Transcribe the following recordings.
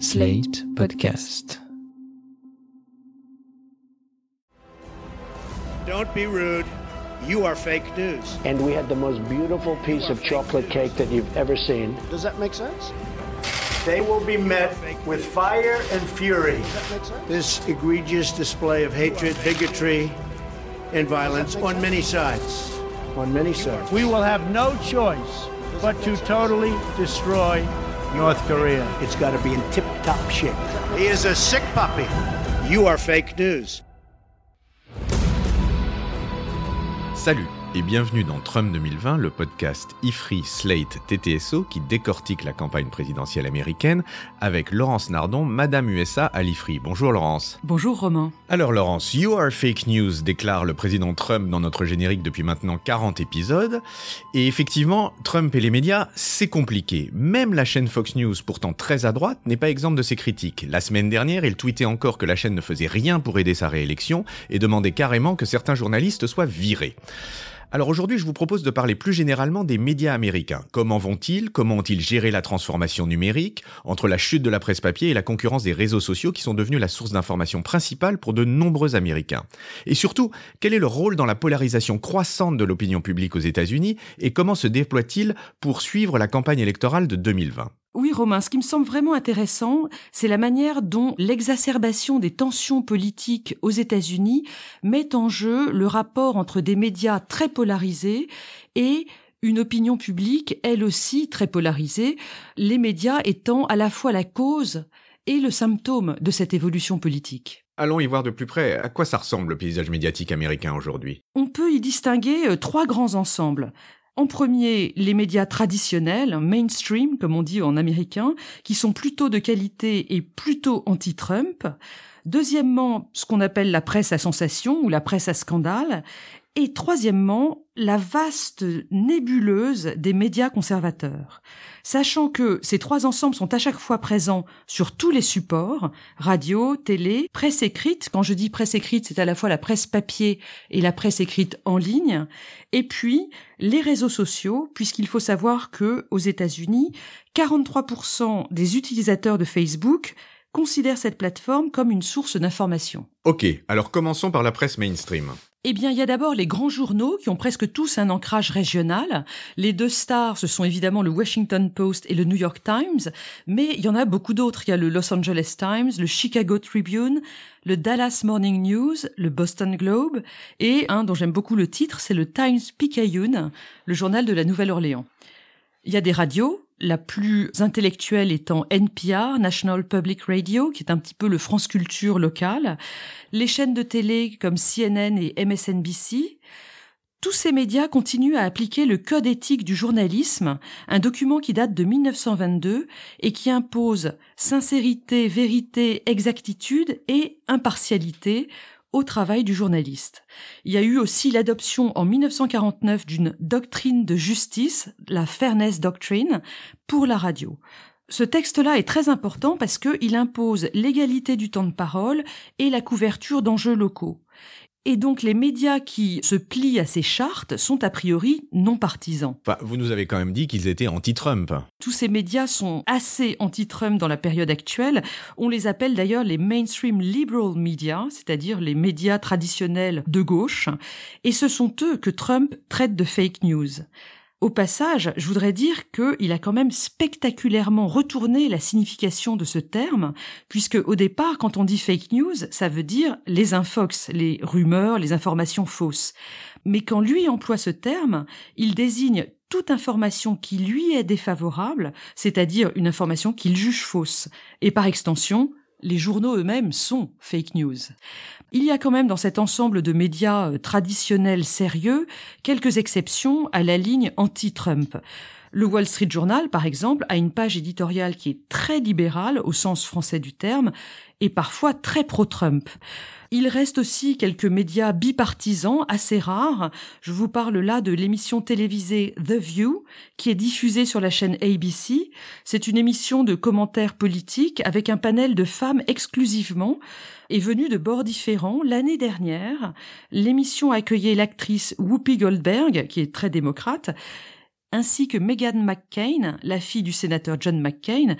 Slate Podcast. Don't be rude. You are fake news. and we had the most beautiful piece of chocolate cake that you've ever seen. Does that make sense? They will be met with fire and fury. This egregious display of hatred, bigotry, and violence on many sides. On many sides. We will have no choice but to totally destroy North Korea. It's got to be in tip top shape. He is a sick puppy. You are fake news. Salut et bienvenue dans Trump 2020, le podcast IFRI Slate TTSO qui décortique la campagne présidentielle américaine avec Laurence Nardon, Madame USA à l'IFRI. Bonjour Laurence. Bonjour Romain. Alors Laurence, You are fake news, déclare le président Trump dans notre générique depuis maintenant 40 épisodes. Et effectivement, Trump et les médias, c'est compliqué. Même la chaîne Fox News, pourtant très à droite, n'est pas exempte de ses critiques. La semaine dernière, il tweetait encore que la chaîne ne faisait rien pour aider sa réélection et demandait carrément que certains journalistes soient virés. Alors aujourd'hui, je vous propose de parler plus généralement des médias américains. Comment vont-ils? Comment ont-ils géré la transformation numérique? Entre la chute de la presse papier et la concurrence des réseaux sociaux qui sont devenus la source d'information principale pour de nombreux Américains. Et surtout, quel est leur rôle dans la polarisation croissante de l'opinion publique aux États-Unis et comment se déploie-t-il pour suivre la campagne électorale de 2020 Oui Romain, ce qui me semble vraiment intéressant, c'est la manière dont l'exacerbation des tensions politiques aux États-Unis met en jeu le rapport entre des médias très polarisés et une opinion publique, elle aussi très polarisée, les médias étant à la fois la cause et le symptôme de cette évolution politique. Allons y voir de plus près. À quoi ça ressemble le paysage médiatique américain aujourd'hui? On peut y distinguer euh, trois grands ensembles. En premier, les médias traditionnels, mainstream, comme on dit en américain, qui sont plutôt de qualité et plutôt anti-Trump. Deuxièmement, ce qu'on appelle la presse à sensation ou la presse à scandale. Et troisièmement, la vaste nébuleuse des médias conservateurs. Sachant que ces trois ensembles sont à chaque fois présents sur tous les supports, radio, télé, presse écrite, quand je dis presse écrite, c'est à la fois la presse papier et la presse écrite en ligne, et puis les réseaux sociaux, puisqu'il faut savoir que aux États-Unis, 43% des utilisateurs de Facebook considèrent cette plateforme comme une source d'information. Ok, alors commençons par la presse mainstream. Eh bien, il y a d'abord les grands journaux qui ont presque tous un ancrage régional. Les deux stars, ce sont évidemment le Washington Post et le New York Times, mais il y en a beaucoup d'autres. Il y a le Los Angeles Times, le Chicago Tribune, le Dallas Morning News, le Boston Globe, et un dont j'aime beaucoup le titre, c'est le Times Picayune, le journal de la Nouvelle-Orléans. Il y a des radios, la plus intellectuelle étant NPR, National Public Radio, qui est un petit peu le France Culture local, les chaînes de télé comme CNN et MSNBC. Tous ces médias continuent à appliquer le code éthique du journalisme, un document qui date de 1922 et qui impose sincérité, vérité, exactitude et impartialité au travail du journaliste. Il y a eu aussi l'adoption en 1949 d'une doctrine de justice, la Fairness Doctrine, pour la radio. Ce texte-là est très important parce qu'il impose l'égalité du temps de parole et la couverture d'enjeux locaux. Et donc les médias qui se plient à ces chartes sont a priori non partisans. Enfin, vous nous avez quand même dit qu'ils étaient anti-Trump. Tous ces médias sont assez anti-Trump dans la période actuelle. On les appelle d'ailleurs les mainstream liberal media, c'est-à-dire les médias traditionnels de gauche. Et ce sont eux que Trump traite de fake news. Au passage, je voudrais dire qu'il a quand même spectaculairement retourné la signification de ce terme, puisque au départ, quand on dit fake news, ça veut dire les infox, les rumeurs, les informations fausses. Mais quand lui emploie ce terme, il désigne toute information qui lui est défavorable, c'est-à-dire une information qu'il juge fausse. Et par extension, les journaux eux-mêmes sont fake news. Il y a quand même dans cet ensemble de médias euh, traditionnels sérieux quelques exceptions à la ligne anti-Trump. Le Wall Street Journal, par exemple, a une page éditoriale qui est très libérale au sens français du terme et parfois très pro-Trump. Il reste aussi quelques médias bipartisans assez rares. Je vous parle là de l'émission télévisée The View, qui est diffusée sur la chaîne ABC. C'est une émission de commentaires politiques avec un panel de femmes exclusivement. Et venue de bords différents, l'année dernière, l'émission accueillait l'actrice Whoopi Goldberg, qui est très démocrate, ainsi que Meghan McCain, la fille du sénateur John McCain,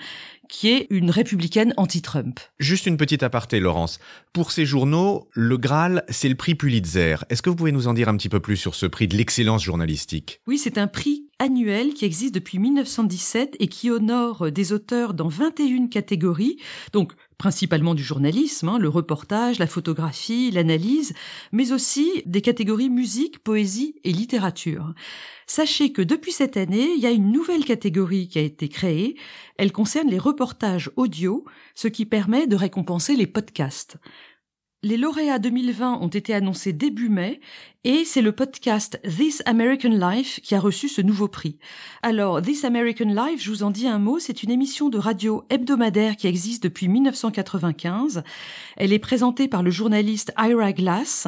qui est une républicaine anti-Trump. Juste une petite aparté, Laurence. Pour ces journaux, le Graal, c'est le prix Pulitzer. Est-ce que vous pouvez nous en dire un petit peu plus sur ce prix de l'excellence journalistique? Oui, c'est un prix annuel qui existe depuis 1917 et qui honore des auteurs dans 21 catégories, donc principalement du journalisme, hein, le reportage, la photographie, l'analyse, mais aussi des catégories musique, poésie et littérature. Sachez que depuis cette année, il y a une nouvelle catégorie qui a été créée. Elle concerne les reportages audio, ce qui permet de récompenser les podcasts. Les lauréats 2020 ont été annoncés début mai et c'est le podcast This American Life qui a reçu ce nouveau prix. Alors, This American Life, je vous en dis un mot, c'est une émission de radio hebdomadaire qui existe depuis 1995. Elle est présentée par le journaliste Ira Glass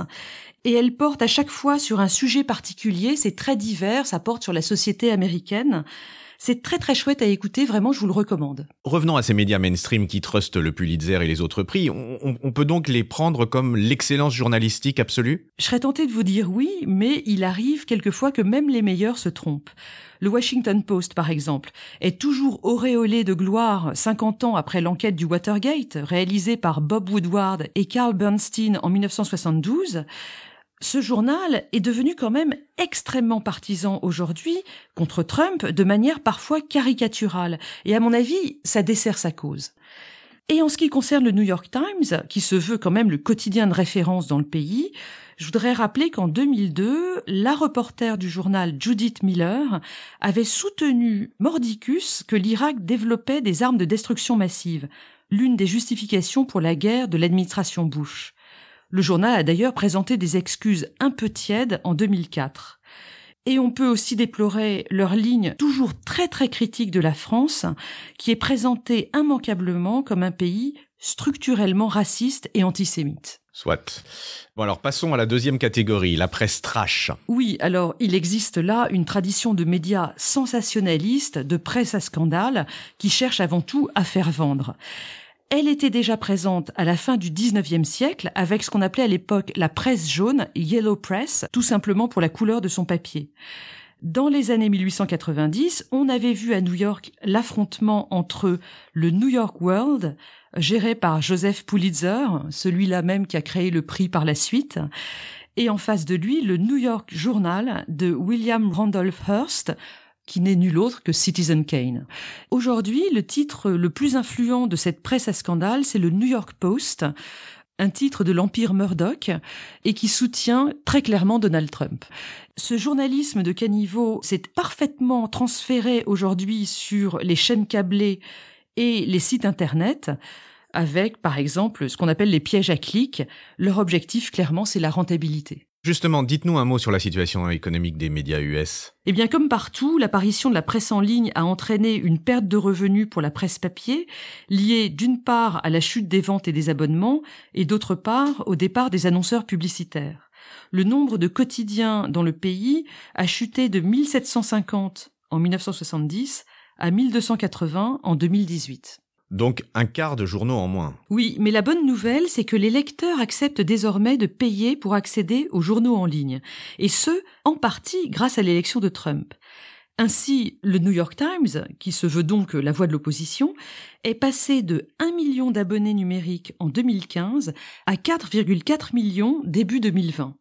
et elle porte à chaque fois sur un sujet particulier, c'est très divers, ça porte sur la société américaine. C'est très très chouette à écouter, vraiment je vous le recommande. Revenons à ces médias mainstream qui trustent le Pulitzer et les autres prix. On, on peut donc les prendre comme l'excellence journalistique absolue? Je serais tentée de vous dire oui, mais il arrive quelquefois que même les meilleurs se trompent. Le Washington Post, par exemple, est toujours auréolé de gloire 50 ans après l'enquête du Watergate, réalisée par Bob Woodward et Carl Bernstein en 1972 ce journal est devenu quand même extrêmement partisan aujourd'hui contre Trump de manière parfois caricaturale. Et à mon avis, ça dessert sa cause. Et en ce qui concerne le New York Times, qui se veut quand même le quotidien de référence dans le pays, je voudrais rappeler qu'en 2002, la reporter du journal Judith Miller avait soutenu Mordicus que l'Irak développait des armes de destruction massive, l'une des justifications pour la guerre de l'administration Bush. Le journal a d'ailleurs présenté des excuses un peu tièdes en 2004. Et on peut aussi déplorer leur ligne toujours très très critique de la France, qui est présentée immanquablement comme un pays structurellement raciste et antisémite. Soit. Bon alors passons à la deuxième catégorie, la presse trash. Oui, alors il existe là une tradition de médias sensationnalistes, de presse à scandale, qui cherche avant tout à faire vendre. Elle était déjà présente à la fin du 19e siècle avec ce qu'on appelait à l'époque la presse jaune, Yellow Press, tout simplement pour la couleur de son papier. Dans les années 1890, on avait vu à New York l'affrontement entre le New York World, géré par Joseph Pulitzer, celui-là même qui a créé le prix par la suite, et en face de lui le New York Journal de William Randolph Hearst, qui n'est nul autre que Citizen Kane. Aujourd'hui, le titre le plus influent de cette presse à scandale, c'est le New York Post, un titre de l'Empire Murdoch, et qui soutient très clairement Donald Trump. Ce journalisme de caniveau s'est parfaitement transféré aujourd'hui sur les chaînes câblées et les sites Internet, avec, par exemple, ce qu'on appelle les pièges à clics. Leur objectif, clairement, c'est la rentabilité. Justement, dites-nous un mot sur la situation économique des médias US. Eh bien, comme partout, l'apparition de la presse en ligne a entraîné une perte de revenus pour la presse papier, liée d'une part à la chute des ventes et des abonnements, et d'autre part au départ des annonceurs publicitaires. Le nombre de quotidiens dans le pays a chuté de 1750 en 1970 à 1280 en 2018. Donc un quart de journaux en moins. Oui, mais la bonne nouvelle, c'est que les lecteurs acceptent désormais de payer pour accéder aux journaux en ligne, et ce, en partie grâce à l'élection de Trump. Ainsi, le New York Times, qui se veut donc la voix de l'opposition, est passé de 1 million d'abonnés numériques en 2015 à 4,4 millions début 2020.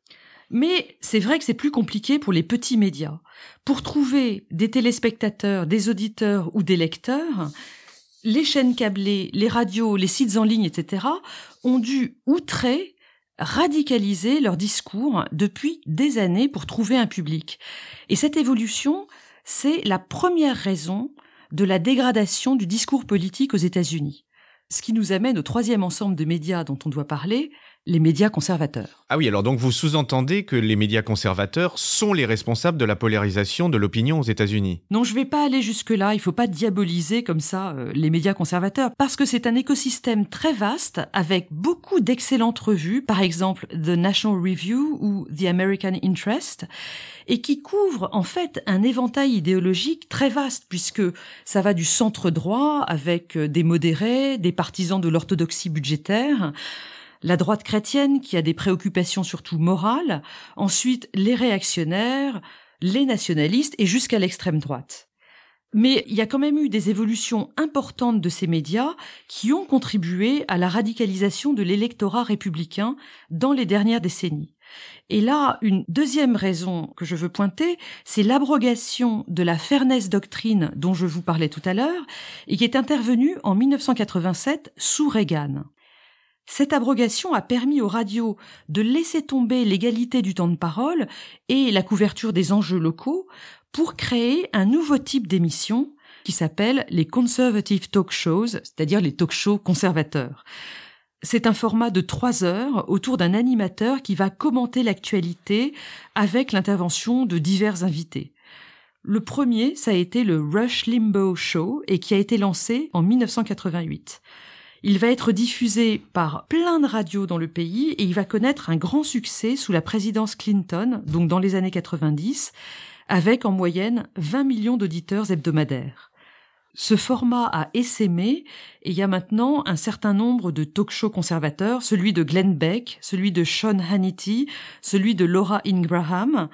Mais c'est vrai que c'est plus compliqué pour les petits médias. Pour trouver des téléspectateurs, des auditeurs ou des lecteurs, les chaînes câblées, les radios, les sites en ligne, etc., ont dû outrer, radicaliser leur discours depuis des années pour trouver un public. Et cette évolution, c'est la première raison de la dégradation du discours politique aux États-Unis. Ce qui nous amène au troisième ensemble de médias dont on doit parler, les médias conservateurs. Ah oui, alors donc vous sous-entendez que les médias conservateurs sont les responsables de la polarisation de l'opinion aux États-Unis. Non, je vais pas aller jusque-là, il faut pas diaboliser comme ça euh, les médias conservateurs, parce que c'est un écosystème très vaste, avec beaucoup d'excellentes revues, par exemple The National Review ou The American Interest, et qui couvre en fait un éventail idéologique très vaste, puisque ça va du centre droit, avec euh, des modérés, des partisans de l'orthodoxie budgétaire, la droite chrétienne qui a des préoccupations surtout morales, ensuite les réactionnaires, les nationalistes et jusqu'à l'extrême droite. Mais il y a quand même eu des évolutions importantes de ces médias qui ont contribué à la radicalisation de l'électorat républicain dans les dernières décennies. Et là, une deuxième raison que je veux pointer, c'est l'abrogation de la Fairness Doctrine dont je vous parlais tout à l'heure et qui est intervenue en 1987 sous Reagan. Cette abrogation a permis aux radios de laisser tomber l'égalité du temps de parole et la couverture des enjeux locaux pour créer un nouveau type d'émission qui s'appelle les conservative talk shows, c'est-à-dire les talk shows conservateurs. C'est un format de trois heures autour d'un animateur qui va commenter l'actualité avec l'intervention de divers invités. Le premier, ça a été le Rush Limbaugh Show et qui a été lancé en 1988. Il va être diffusé par plein de radios dans le pays et il va connaître un grand succès sous la présidence Clinton, donc dans les années 90, avec en moyenne 20 millions d'auditeurs hebdomadaires. Ce format a essaimé et il y a maintenant un certain nombre de talk-shows conservateurs, celui de Glenn Beck, celui de Sean Hannity, celui de Laura Ingraham.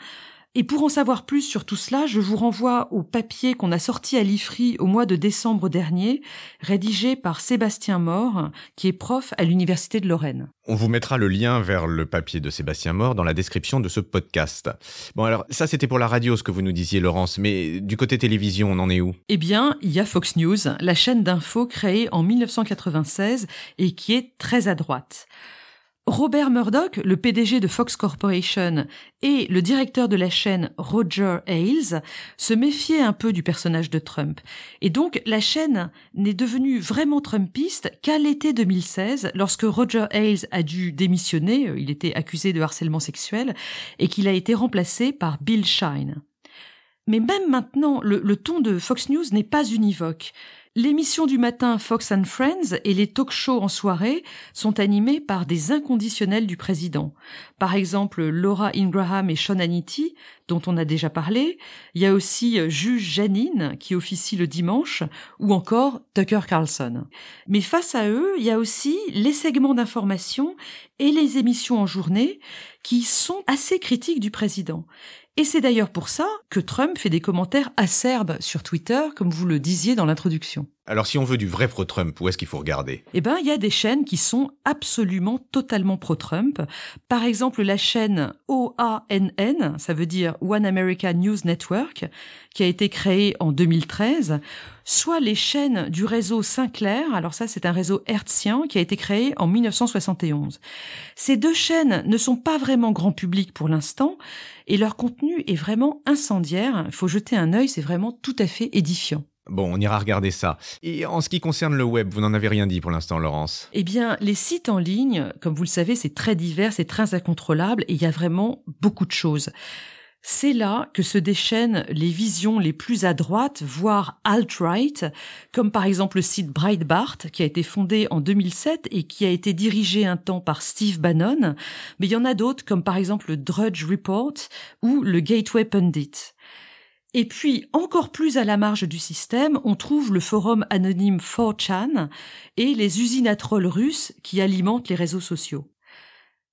Et pour en savoir plus sur tout cela, je vous renvoie au papier qu'on a sorti à l'IFRI au mois de décembre dernier, rédigé par Sébastien Mort, qui est prof à l'Université de Lorraine. On vous mettra le lien vers le papier de Sébastien Mort dans la description de ce podcast. Bon alors, ça c'était pour la radio ce que vous nous disiez Laurence, mais du côté télévision, on en est où? Eh bien, il y a Fox News, la chaîne d'info créée en 1996 et qui est très à droite. Robert Murdoch, le PDG de Fox Corporation, et le directeur de la chaîne Roger Ailes se méfiaient un peu du personnage de Trump. Et donc, la chaîne n'est devenue vraiment Trumpiste qu'à l'été 2016, lorsque Roger Ailes a dû démissionner, il était accusé de harcèlement sexuel, et qu'il a été remplacé par Bill Shine. Mais même maintenant, le ton de Fox News n'est pas univoque. L'émission du matin Fox and Friends et les talk shows en soirée sont animés par des inconditionnels du président. Par exemple, Laura Ingraham et Sean Hannity, dont on a déjà parlé. Il y a aussi euh, Juge Janine, qui officie le dimanche, ou encore Tucker Carlson. Mais face à eux, il y a aussi les segments d'information et les émissions en journée qui sont assez critiques du président. Et c'est d'ailleurs pour ça que Trump fait des commentaires acerbes sur Twitter, comme vous le disiez dans l'introduction. Alors si on veut du vrai pro-Trump, où est-ce qu'il faut regarder? Eh ben, il y a des chaînes qui sont absolument totalement pro-Trump. Par exemple, la chaîne OANN, ça veut dire One America News Network, qui a été créée en 2013, soit les chaînes du réseau Sinclair, alors ça c'est un réseau hertzien qui a été créé en 1971. Ces deux chaînes ne sont pas vraiment grand public pour l'instant, et leur contenu est vraiment incendiaire. Il faut jeter un œil, c'est vraiment tout à fait édifiant. Bon, on ira regarder ça. Et en ce qui concerne le web, vous n'en avez rien dit pour l'instant, Laurence Eh bien, les sites en ligne, comme vous le savez, c'est très divers, c'est très incontrôlable et il y a vraiment beaucoup de choses. C'est là que se déchaînent les visions les plus à droite, voire alt-right, comme par exemple le site Breitbart, qui a été fondé en 2007 et qui a été dirigé un temps par Steve Bannon, mais il y en a d'autres, comme par exemple le Drudge Report ou le Gateway Pundit. Et puis, encore plus à la marge du système, on trouve le forum anonyme 4chan et les usines à trolls russes qui alimentent les réseaux sociaux.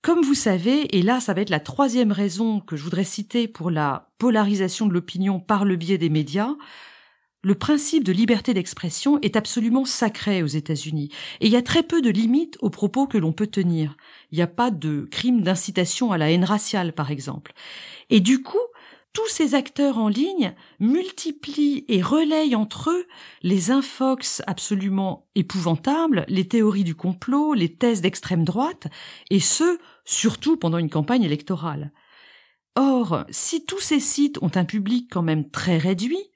Comme vous savez, et là ça va être la troisième raison que je voudrais citer pour la polarisation de l'opinion par le biais des médias, le principe de liberté d'expression est absolument sacré aux États-Unis, et il y a très peu de limites aux propos que l'on peut tenir. Il n'y a pas de crime d'incitation à la haine raciale, par exemple. Et du coup, tous ces acteurs en ligne multiplient et relayent entre eux les infox absolument épouvantables, les théories du complot, les thèses d'extrême droite, et ce, surtout pendant une campagne électorale. Or, si tous ces sites ont un public quand même très réduit,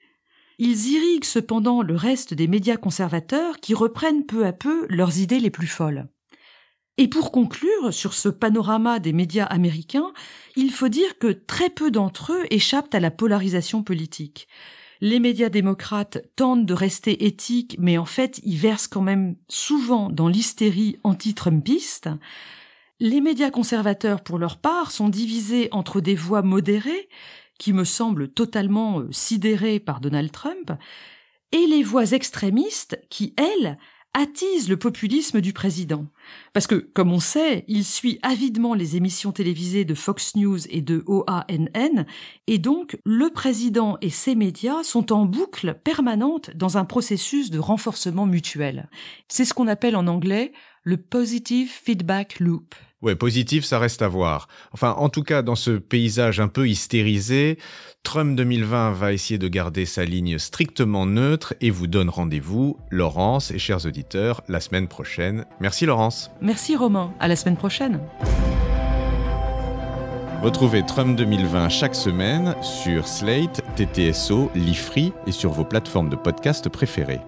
ils irriguent cependant le reste des médias conservateurs qui reprennent peu à peu leurs idées les plus folles. Et pour conclure sur ce panorama des médias américains, il faut dire que très peu d'entre eux échappent à la polarisation politique. Les médias démocrates tentent de rester éthiques, mais en fait, ils versent quand même souvent dans l'hystérie anti-trumpiste. Les médias conservateurs, pour leur part, sont divisés entre des voix modérées, qui me semblent totalement euh, sidérées par Donald Trump, et les voix extrémistes qui, elles, attise le populisme du président. Parce que, comme on sait, il suit avidement les émissions télévisées de Fox News et de OANN, et donc le président et ses médias sont en boucle permanente dans un processus de renforcement mutuel. C'est ce qu'on appelle en anglais le positive feedback loop. Ouais, positif, ça reste à voir. Enfin, en tout cas, dans ce paysage un peu hystérisé, Trump 2020 va essayer de garder sa ligne strictement neutre et vous donne rendez-vous, Laurence et chers auditeurs, la semaine prochaine. Merci Laurence. Merci Romain, à la semaine prochaine. Retrouvez Trump 2020 chaque semaine sur Slate, TTSO, Lifree et sur vos plateformes de podcast préférées.